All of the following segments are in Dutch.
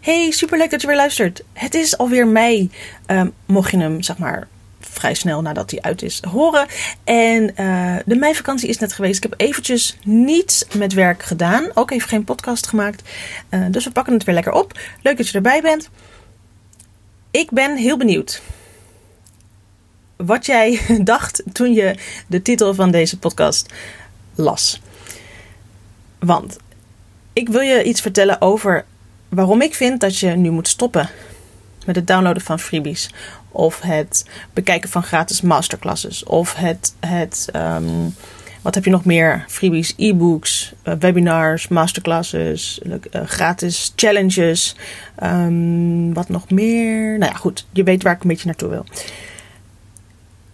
Hey, superleuk dat je weer luistert. Het is alweer mei. Ehm, mocht je hem, zeg maar, vrij snel nadat hij uit is horen. En uh, de meivakantie is net geweest. Ik heb eventjes niets met werk gedaan. Ook even geen podcast gemaakt. Uh, dus we pakken het weer lekker op. Leuk dat je erbij bent. Ik ben heel benieuwd. Wat jij dacht toen je de titel van deze podcast las. Want ik wil je iets vertellen over waarom ik vind dat je nu moet stoppen met het downloaden van freebies. Of het bekijken van gratis masterclasses. Of het, het um, wat heb je nog meer? Freebies, e-books, uh, webinars, masterclasses, uh, gratis challenges. Um, wat nog meer? Nou ja, goed. Je weet waar ik een beetje naartoe wil.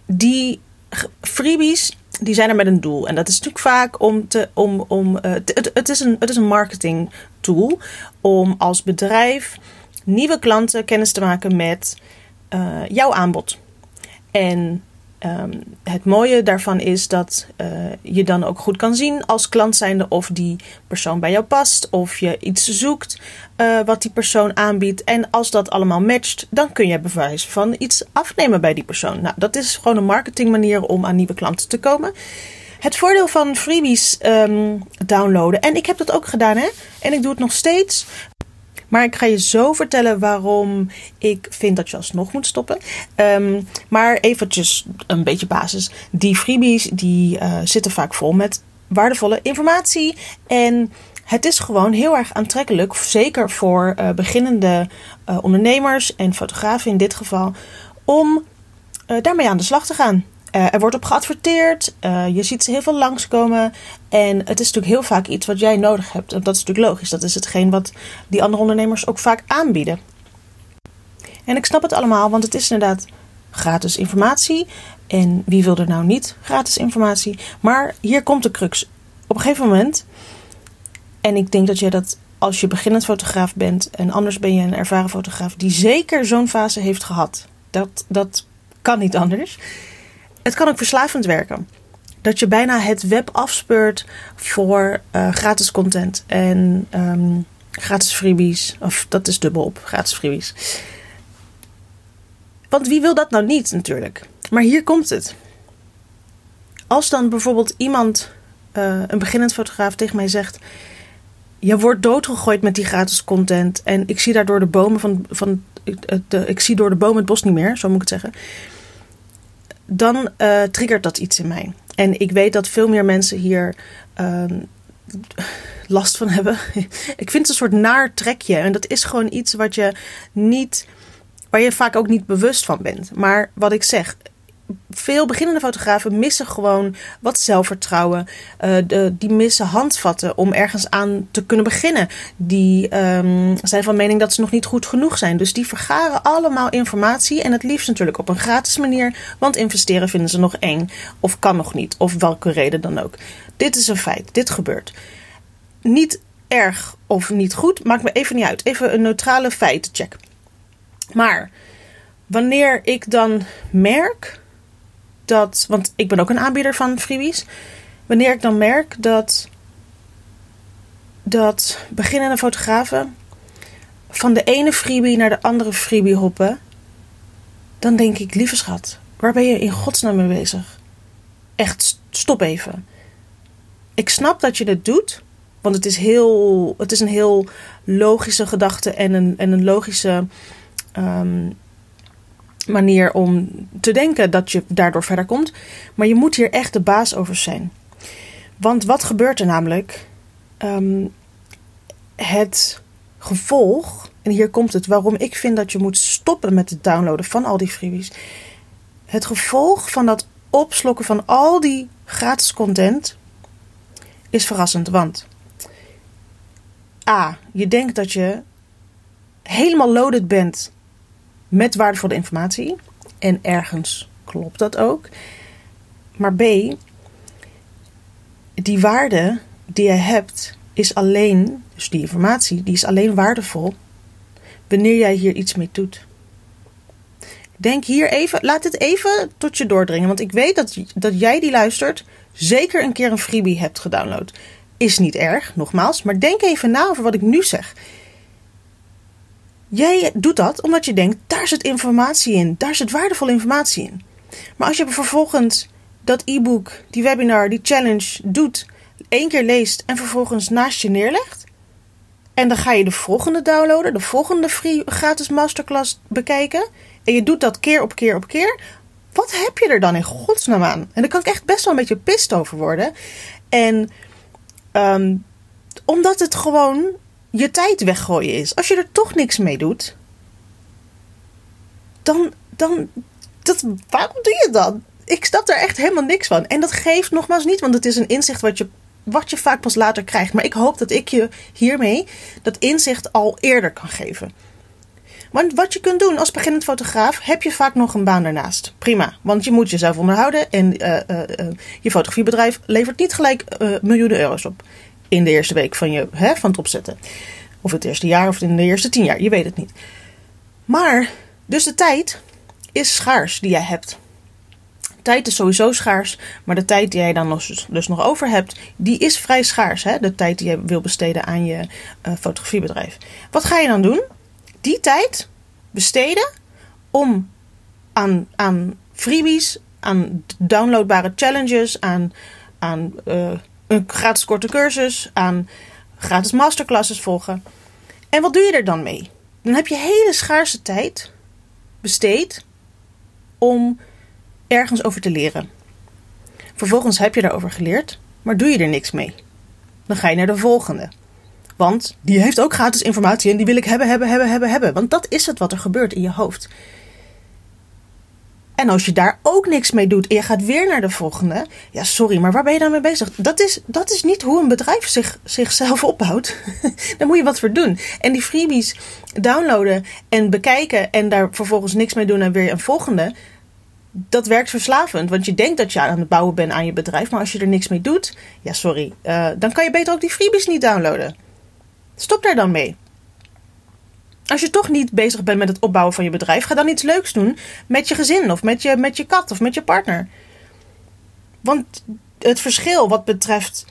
Die freebies die zijn er met een doel. En dat is natuurlijk vaak om te. Om, om, te, het, het, is een, het is een marketing tool om als bedrijf nieuwe klanten kennis te maken met uh, jouw aanbod. En um, het mooie daarvan is dat uh, je dan ook goed kan zien als klant zijnde of die persoon bij jou past, of je iets zoekt uh, wat die persoon aanbiedt. En als dat allemaal matcht, dan kun je bewijs van iets afnemen bij die persoon. Nou, dat is gewoon een marketingmanier om aan nieuwe klanten te komen. Het voordeel van freebies um, downloaden, en ik heb dat ook gedaan, hè? En ik doe het nog steeds. Maar ik ga je zo vertellen waarom ik vind dat je alsnog moet stoppen. Um, maar eventjes een beetje basis. Die freebies die uh, zitten vaak vol met waardevolle informatie. En het is gewoon heel erg aantrekkelijk, zeker voor uh, beginnende uh, ondernemers en fotografen in dit geval, om daarmee aan de slag te gaan. Uh, er wordt op geadverteerd. Uh, je ziet ze heel veel langskomen. En het is natuurlijk heel vaak iets wat jij nodig hebt. Dat is natuurlijk logisch. Dat is hetgeen wat die andere ondernemers ook vaak aanbieden. En ik snap het allemaal, want het is inderdaad gratis informatie. En wie wil er nou niet gratis informatie? Maar hier komt de crux. Op een gegeven moment, en ik denk dat je dat als je beginnend fotograaf bent en anders ben je een ervaren fotograaf die zeker zo'n fase heeft gehad. Dat, dat kan niet anders het kan ook verslavend werken. Dat je bijna het web afspeurt voor uh, gratis content en um, gratis freebies. Of dat is dubbel op, gratis freebies. Want wie wil dat nou niet natuurlijk? Maar hier komt het. Als dan bijvoorbeeld iemand, uh, een beginnend fotograaf, tegen mij zegt: Je wordt doodgegooid met die gratis content. En ik zie daardoor de bomen van. van de, ik zie door de bomen het bos niet meer, zo moet ik het zeggen dan uh, triggert dat iets in mij. En ik weet dat veel meer mensen hier uh, last van hebben. ik vind het een soort naar trekje. En dat is gewoon iets wat je niet. waar je vaak ook niet bewust van bent. Maar wat ik zeg, veel beginnende fotografen missen gewoon wat zelfvertrouwen. Uh, de, die missen handvatten om ergens aan te kunnen beginnen. Die um, zijn van mening dat ze nog niet goed genoeg zijn. Dus die vergaren allemaal informatie. En het liefst natuurlijk op een gratis manier. Want investeren vinden ze nog eng. Of kan nog niet. Of welke reden dan ook. Dit is een feit. Dit gebeurt. Niet erg of niet goed. Maakt me even niet uit. Even een neutrale feitencheck. Maar wanneer ik dan merk dat, want ik ben ook een aanbieder van freebies. Wanneer ik dan merk dat, dat beginnende fotografen van de ene freebie naar de andere freebie hoppen, dan denk ik, lieve schat, waar ben je in godsnaam mee bezig? Echt, stop even. Ik snap dat je het doet, want het is, heel, het is een heel logische gedachte en een, en een logische um, manier om te denken dat je daardoor verder komt. Maar je moet hier echt de baas over zijn. Want wat gebeurt er namelijk? Um, het gevolg, en hier komt het waarom ik vind dat je moet stoppen met het downloaden van al die freebies. Het gevolg van dat opslokken van al die gratis content is verrassend. Want A, je denkt dat je helemaal loaded bent met waardevolle informatie. En ergens klopt dat ook. Maar B, die waarde die je hebt is alleen, dus die informatie, die is alleen waardevol wanneer jij hier iets mee doet. Denk hier even, laat het even tot je doordringen. Want ik weet dat, dat jij die luistert zeker een keer een freebie hebt gedownload. Is niet erg, nogmaals, maar denk even na over wat ik nu zeg. Jij doet dat omdat je denkt, daar zit informatie in, daar zit waardevolle informatie in. Maar als je vervolgens dat e-book, die webinar, die challenge doet, één keer leest en vervolgens naast je neerlegt, en dan ga je de volgende downloaden, de volgende free gratis masterclass bekijken, en je doet dat keer op keer op keer, wat heb je er dan in godsnaam aan? En daar kan ik echt best wel een beetje pist over worden. En ehm, omdat het gewoon je tijd weggooien is. Als je er toch niks mee doet, dan, dan dat, waarom doe je dat? Ik snap er echt helemaal niks van. En dat geeft nogmaals niet, want het is een inzicht wat je, wat je vaak pas later krijgt. Maar ik hoop dat ik je hiermee dat inzicht al eerder kan geven. Want wat je kunt doen als beginnend fotograaf, heb je vaak nog een baan daarnaast. Prima, want je moet jezelf onderhouden en uh, uh, je fotografiebedrijf levert niet gelijk miljoenen euro's op in de eerste week van, je, hè, van het opzetten. Of het eerste jaar of in de eerste tien jaar, je weet het niet. Maar, dus de tijd is schaars die jij hebt. Tijd is sowieso schaars, maar de tijd die jij dan dus, dus nog over hebt, die is vrij schaars. Hè? De tijd die je wil besteden aan je uh, fotografiebedrijf. Wat ga je dan doen? Die tijd besteden om aan, aan freebies, aan downloadbare challenges, aan, aan uh, een gratis korte cursus, aan gratis masterclasses volgen. En wat doe je er dan mee? Dan heb je hele schaarse tijd besteed om ergens over te leren. Vervolgens heb je daarover geleerd, maar doe je er niks mee. Dan ga je naar de volgende. Want die heeft ook gratis informatie en die wil ik hebben, hebben, hebben, hebben, hebben. Want dat is het wat er gebeurt in je hoofd. En als je daar ook niks mee doet en je gaat weer naar de volgende. Ja, sorry, maar waar ben je dan mee bezig? Dat is, dat is niet hoe een bedrijf zich, zichzelf opbouwt. daar moet je wat voor doen. En die freebies downloaden en bekijken en daar vervolgens niks mee doen en weer een volgende. Dat werkt verslavend, want je denkt dat je aan het bouwen bent aan je bedrijf, maar als je er niks mee doet, ja, sorry, uh, dan kan je beter ook die freebies niet downloaden. Stop daar dan mee. Als je toch niet bezig bent met het opbouwen van je bedrijf, ga dan iets leuks doen met je gezin of met je, met je kat of met je partner. Want het verschil wat betreft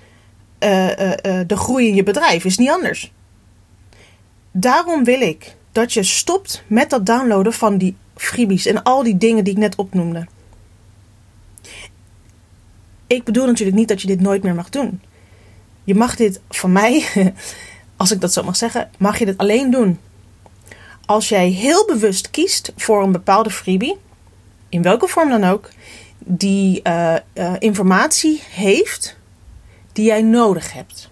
uh, uh, uh, de groei in je bedrijf is niet anders. Daarom wil ik dat je stopt met dat downloaden van die freebies en al die dingen die ik net opnoemde. Ik bedoel natuurlijk niet dat je dit nooit meer mag doen. Je mag dit van mij, als ik dat zo mag zeggen, mag je dit alleen doen als jij heel bewust kiest voor een bepaalde freebie, in welke vorm dan ook, die uh, uh, informatie heeft die jij nodig hebt.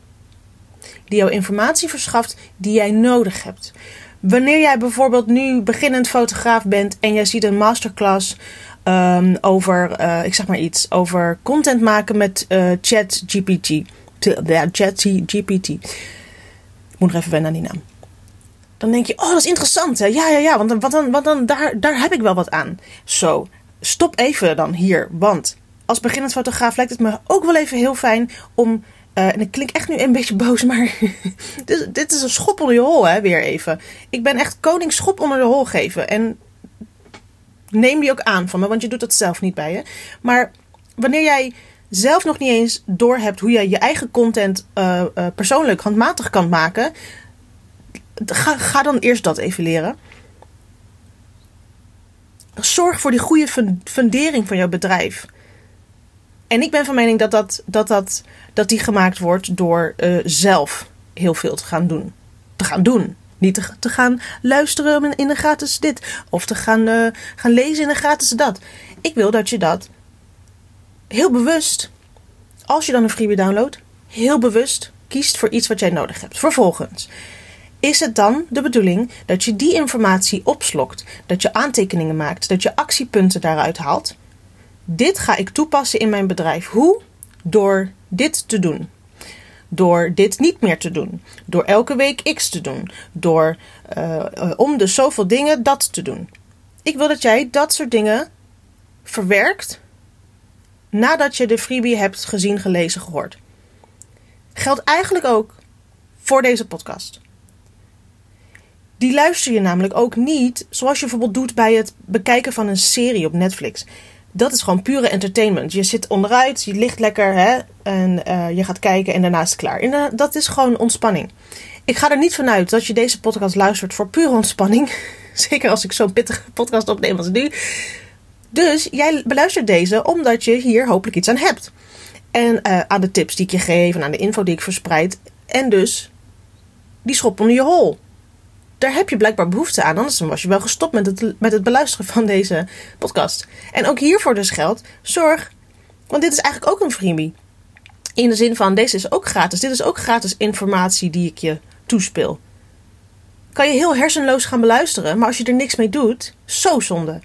Die jou informatie verschaft die jij nodig hebt. Wanneer jij bijvoorbeeld nu beginnend fotograaf bent en jij ziet een masterclass um, over, uh, ik zeg maar iets, over content maken met ChatGPT. Ja, ChatGPT. Ik moet nog even wennen aan die naam dan denk je, oh, dat is interessant. Hè? Ja, ja, ja, want, want, dan, want dan, daar, daar heb ik wel wat aan. Zo, stop even dan hier. Want als beginnend fotograaf lijkt het me ook wel even heel fijn om. Uh, en ik klink echt nu een beetje boos, maar dit, dit, is een schop onder je hol, hè, weer even. Ik ben echt koning schop onder de hol geven. En neem die ook aan van me, want je doet dat zelf niet bij je. Maar wanneer jij zelf nog niet eens doorhebt hoe jij je eigen content uh, uh, persoonlijk handmatig kan maken, Ga, dan eerst dat even leren. Zorg voor die goede fundering van jouw bedrijf. En ik ben van mening dat, dat, dat, dat, dat die gemaakt wordt door uh, zelf heel veel te gaan doen. Te gaan doen. Niet te, te gaan luisteren in de gratis dit. Of te gaan, uh, gaan lezen in de gratis dat. Ik wil dat je dat heel bewust, als je dan een freebie downloadt, heel bewust kiest voor iets wat jij nodig hebt. Vervolgens is het dan de bedoeling dat je die informatie opslokt, dat je aantekeningen maakt, dat je actiepunten daaruit haalt? Dit ga ik toepassen in mijn bedrijf. Hoe? Door dit te doen. Door dit niet meer te doen. Door elke week X te doen. Door uh, om de zoveel dingen dat te doen. Ik wil dat jij dat soort dingen verwerkt nadat je de freebie hebt gezien, gelezen, gehoord. Geldt eigenlijk ook voor deze podcast die luister je namelijk ook niet zoals je bijvoorbeeld doet bij het bekijken van een serie op Netflix. Dat is gewoon pure entertainment. Je zit onderuit, je ligt lekker hè, en uh, je gaat kijken en daarna is het klaar. En uh, dat is gewoon ontspanning. Ik ga er niet vanuit dat je deze podcast luistert voor pure ontspanning. Zeker als ik zo'n pittige podcast opneem als nu. Dus jij beluistert deze omdat je hier hopelijk iets aan hebt. En uh, aan de tips die ik je geef en aan de info die ik verspreid. En dus die schop onder je hol. Daar heb je blijkbaar behoefte aan. Anders was je wel gestopt met het, met het beluisteren van deze podcast. En ook hiervoor dus geldt. Zorg. Want dit is eigenlijk ook een freebie. In de zin van, deze is ook gratis. Dit is ook gratis informatie die ik je toespeel. Kan je heel hersenloos gaan beluisteren. Maar als je er niks mee doet, zo zonde.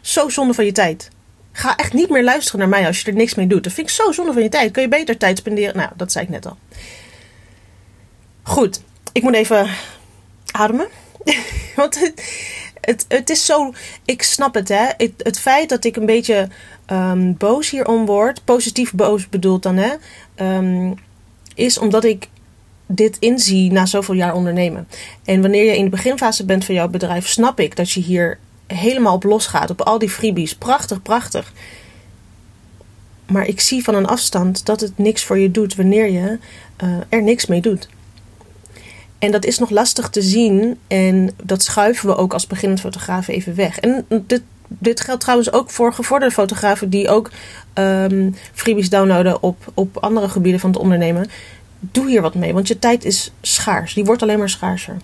Zo zonde van je tijd. Ga echt niet meer luisteren naar mij als je er niks mee doet. Dat vind ik zo zonde van je tijd. Kun je beter tijd spenderen? Nou, dat zei ik net al. Goed, ik moet even ademen. Want het, het, het, is zo. Ik snap het, hè? Het, het feit dat ik een beetje um, boos hierom word, positief boos bedoeld dan, hè? Um, is omdat ik dit inzie na zoveel jaar ondernemen. En wanneer je in de beginfase bent van jouw bedrijf, snap ik dat je hier helemaal op losgaat. Op al die freebies. Prachtig, prachtig. Maar ik zie van een afstand dat het niks voor je doet wanneer je uh, er niks mee doet. En dat is nog lastig te zien. En dat schuiven we ook als beginnend fotograaf even weg. En dit, dit geldt trouwens ook voor gevorderde fotografen die ook um, freebies downloaden op, op andere gebieden van het ondernemen. Doe hier wat mee, want je tijd is schaars. Die wordt alleen maar schaarser.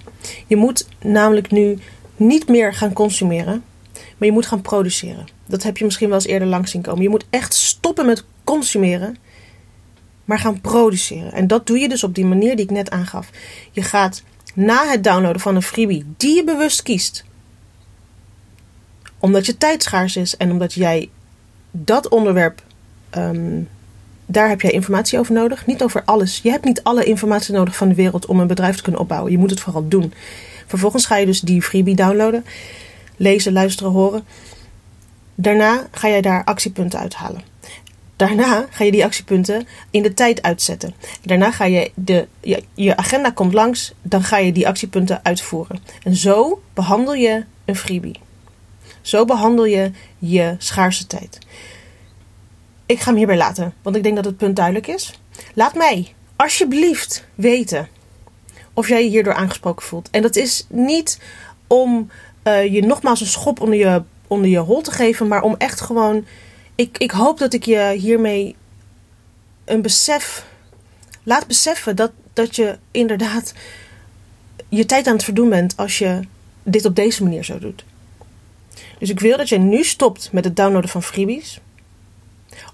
Je moet namelijk nu niet meer gaan consumeren, maar je moet gaan produceren. Dat heb je misschien wel eens eerder langs zien komen. Je moet echt stoppen met consumeren, maar gaan produceren. En dat doe je dus op die manier die ik net aangaf. Je gaat na het downloaden van een freebie die je bewust kiest, omdat je tijd schaars is en omdat jij dat onderwerp, um, daar heb jij informatie over nodig. Niet over alles. Je hebt niet alle informatie nodig van de wereld om een bedrijf te kunnen opbouwen. Je moet het vooral doen. Vervolgens ga je dus die freebie downloaden, lezen, luisteren, horen. Daarna ga je daar actiepunten uithalen. Daarna ga je die actiepunten in de tijd uitzetten. Daarna ga je de, je, je agenda komt langs, dan ga je die actiepunten uitvoeren. En zo behandel je een freebie. Zo behandel je je schaarse tijd. Ik ga hem hierbij laten, want ik denk dat het punt duidelijk is. Laat mij alsjeblieft weten of jij je hierdoor aangesproken voelt. En dat is niet om uh, je nogmaals een schop onder je, onder je hol te geven, maar om echt gewoon. Ik, ik hoop dat ik je hiermee een besef laat beseffen dat, dat je inderdaad je tijd aan het verdoen bent als je dit op deze manier zo doet. Dus ik wil dat je nu stopt met het downloaden van freebies,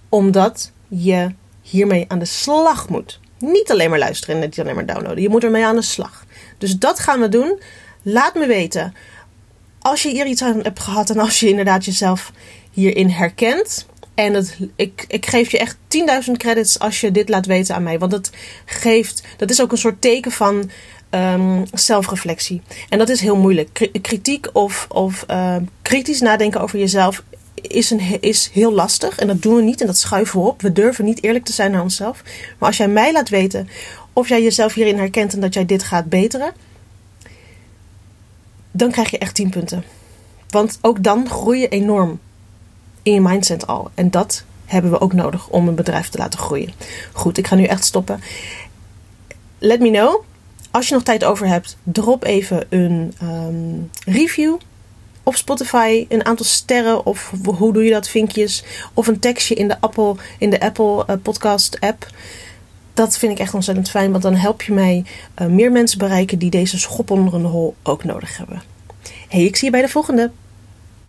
omdat je hiermee aan de slag moet. Niet alleen maar luisteren en niet alleen maar downloaden. Je moet ermee aan de slag. Dus dat gaan we doen. Laat me weten. Als je hier iets aan hebt gehad en als je inderdaad jezelf hierin herkent. En ik, ik geef je echt 10.000 credits als je dit laat weten aan mij. Want dat geeft, dat is ook een soort teken van um, zelfreflectie. En dat is heel moeilijk. Kritiek of, of uh, kritisch nadenken over jezelf is, een, is heel lastig. En dat doen we niet en dat schuiven we op. We durven niet eerlijk te zijn naar onszelf. Maar als jij mij laat weten of jij jezelf hierin herkent en dat jij dit gaat beteren, dan krijg je echt 10 punten. Want ook dan groei je enorm in je mindset al. En dat hebben we ook nodig om een bedrijf te laten groeien. Goed, ik ga nu echt stoppen. Let me know. Als je nog tijd over hebt, drop even een um, review op Spotify een aantal sterren of hoe doe je dat, vinkjes. Of een tekstje in de Apple, in de Apple uh, podcast app. Dat vind ik echt ontzettend fijn, want dan help je mij uh, meer mensen bereiken die deze schop onder een hol ook nodig hebben. Hey, ik zie je bij de volgende.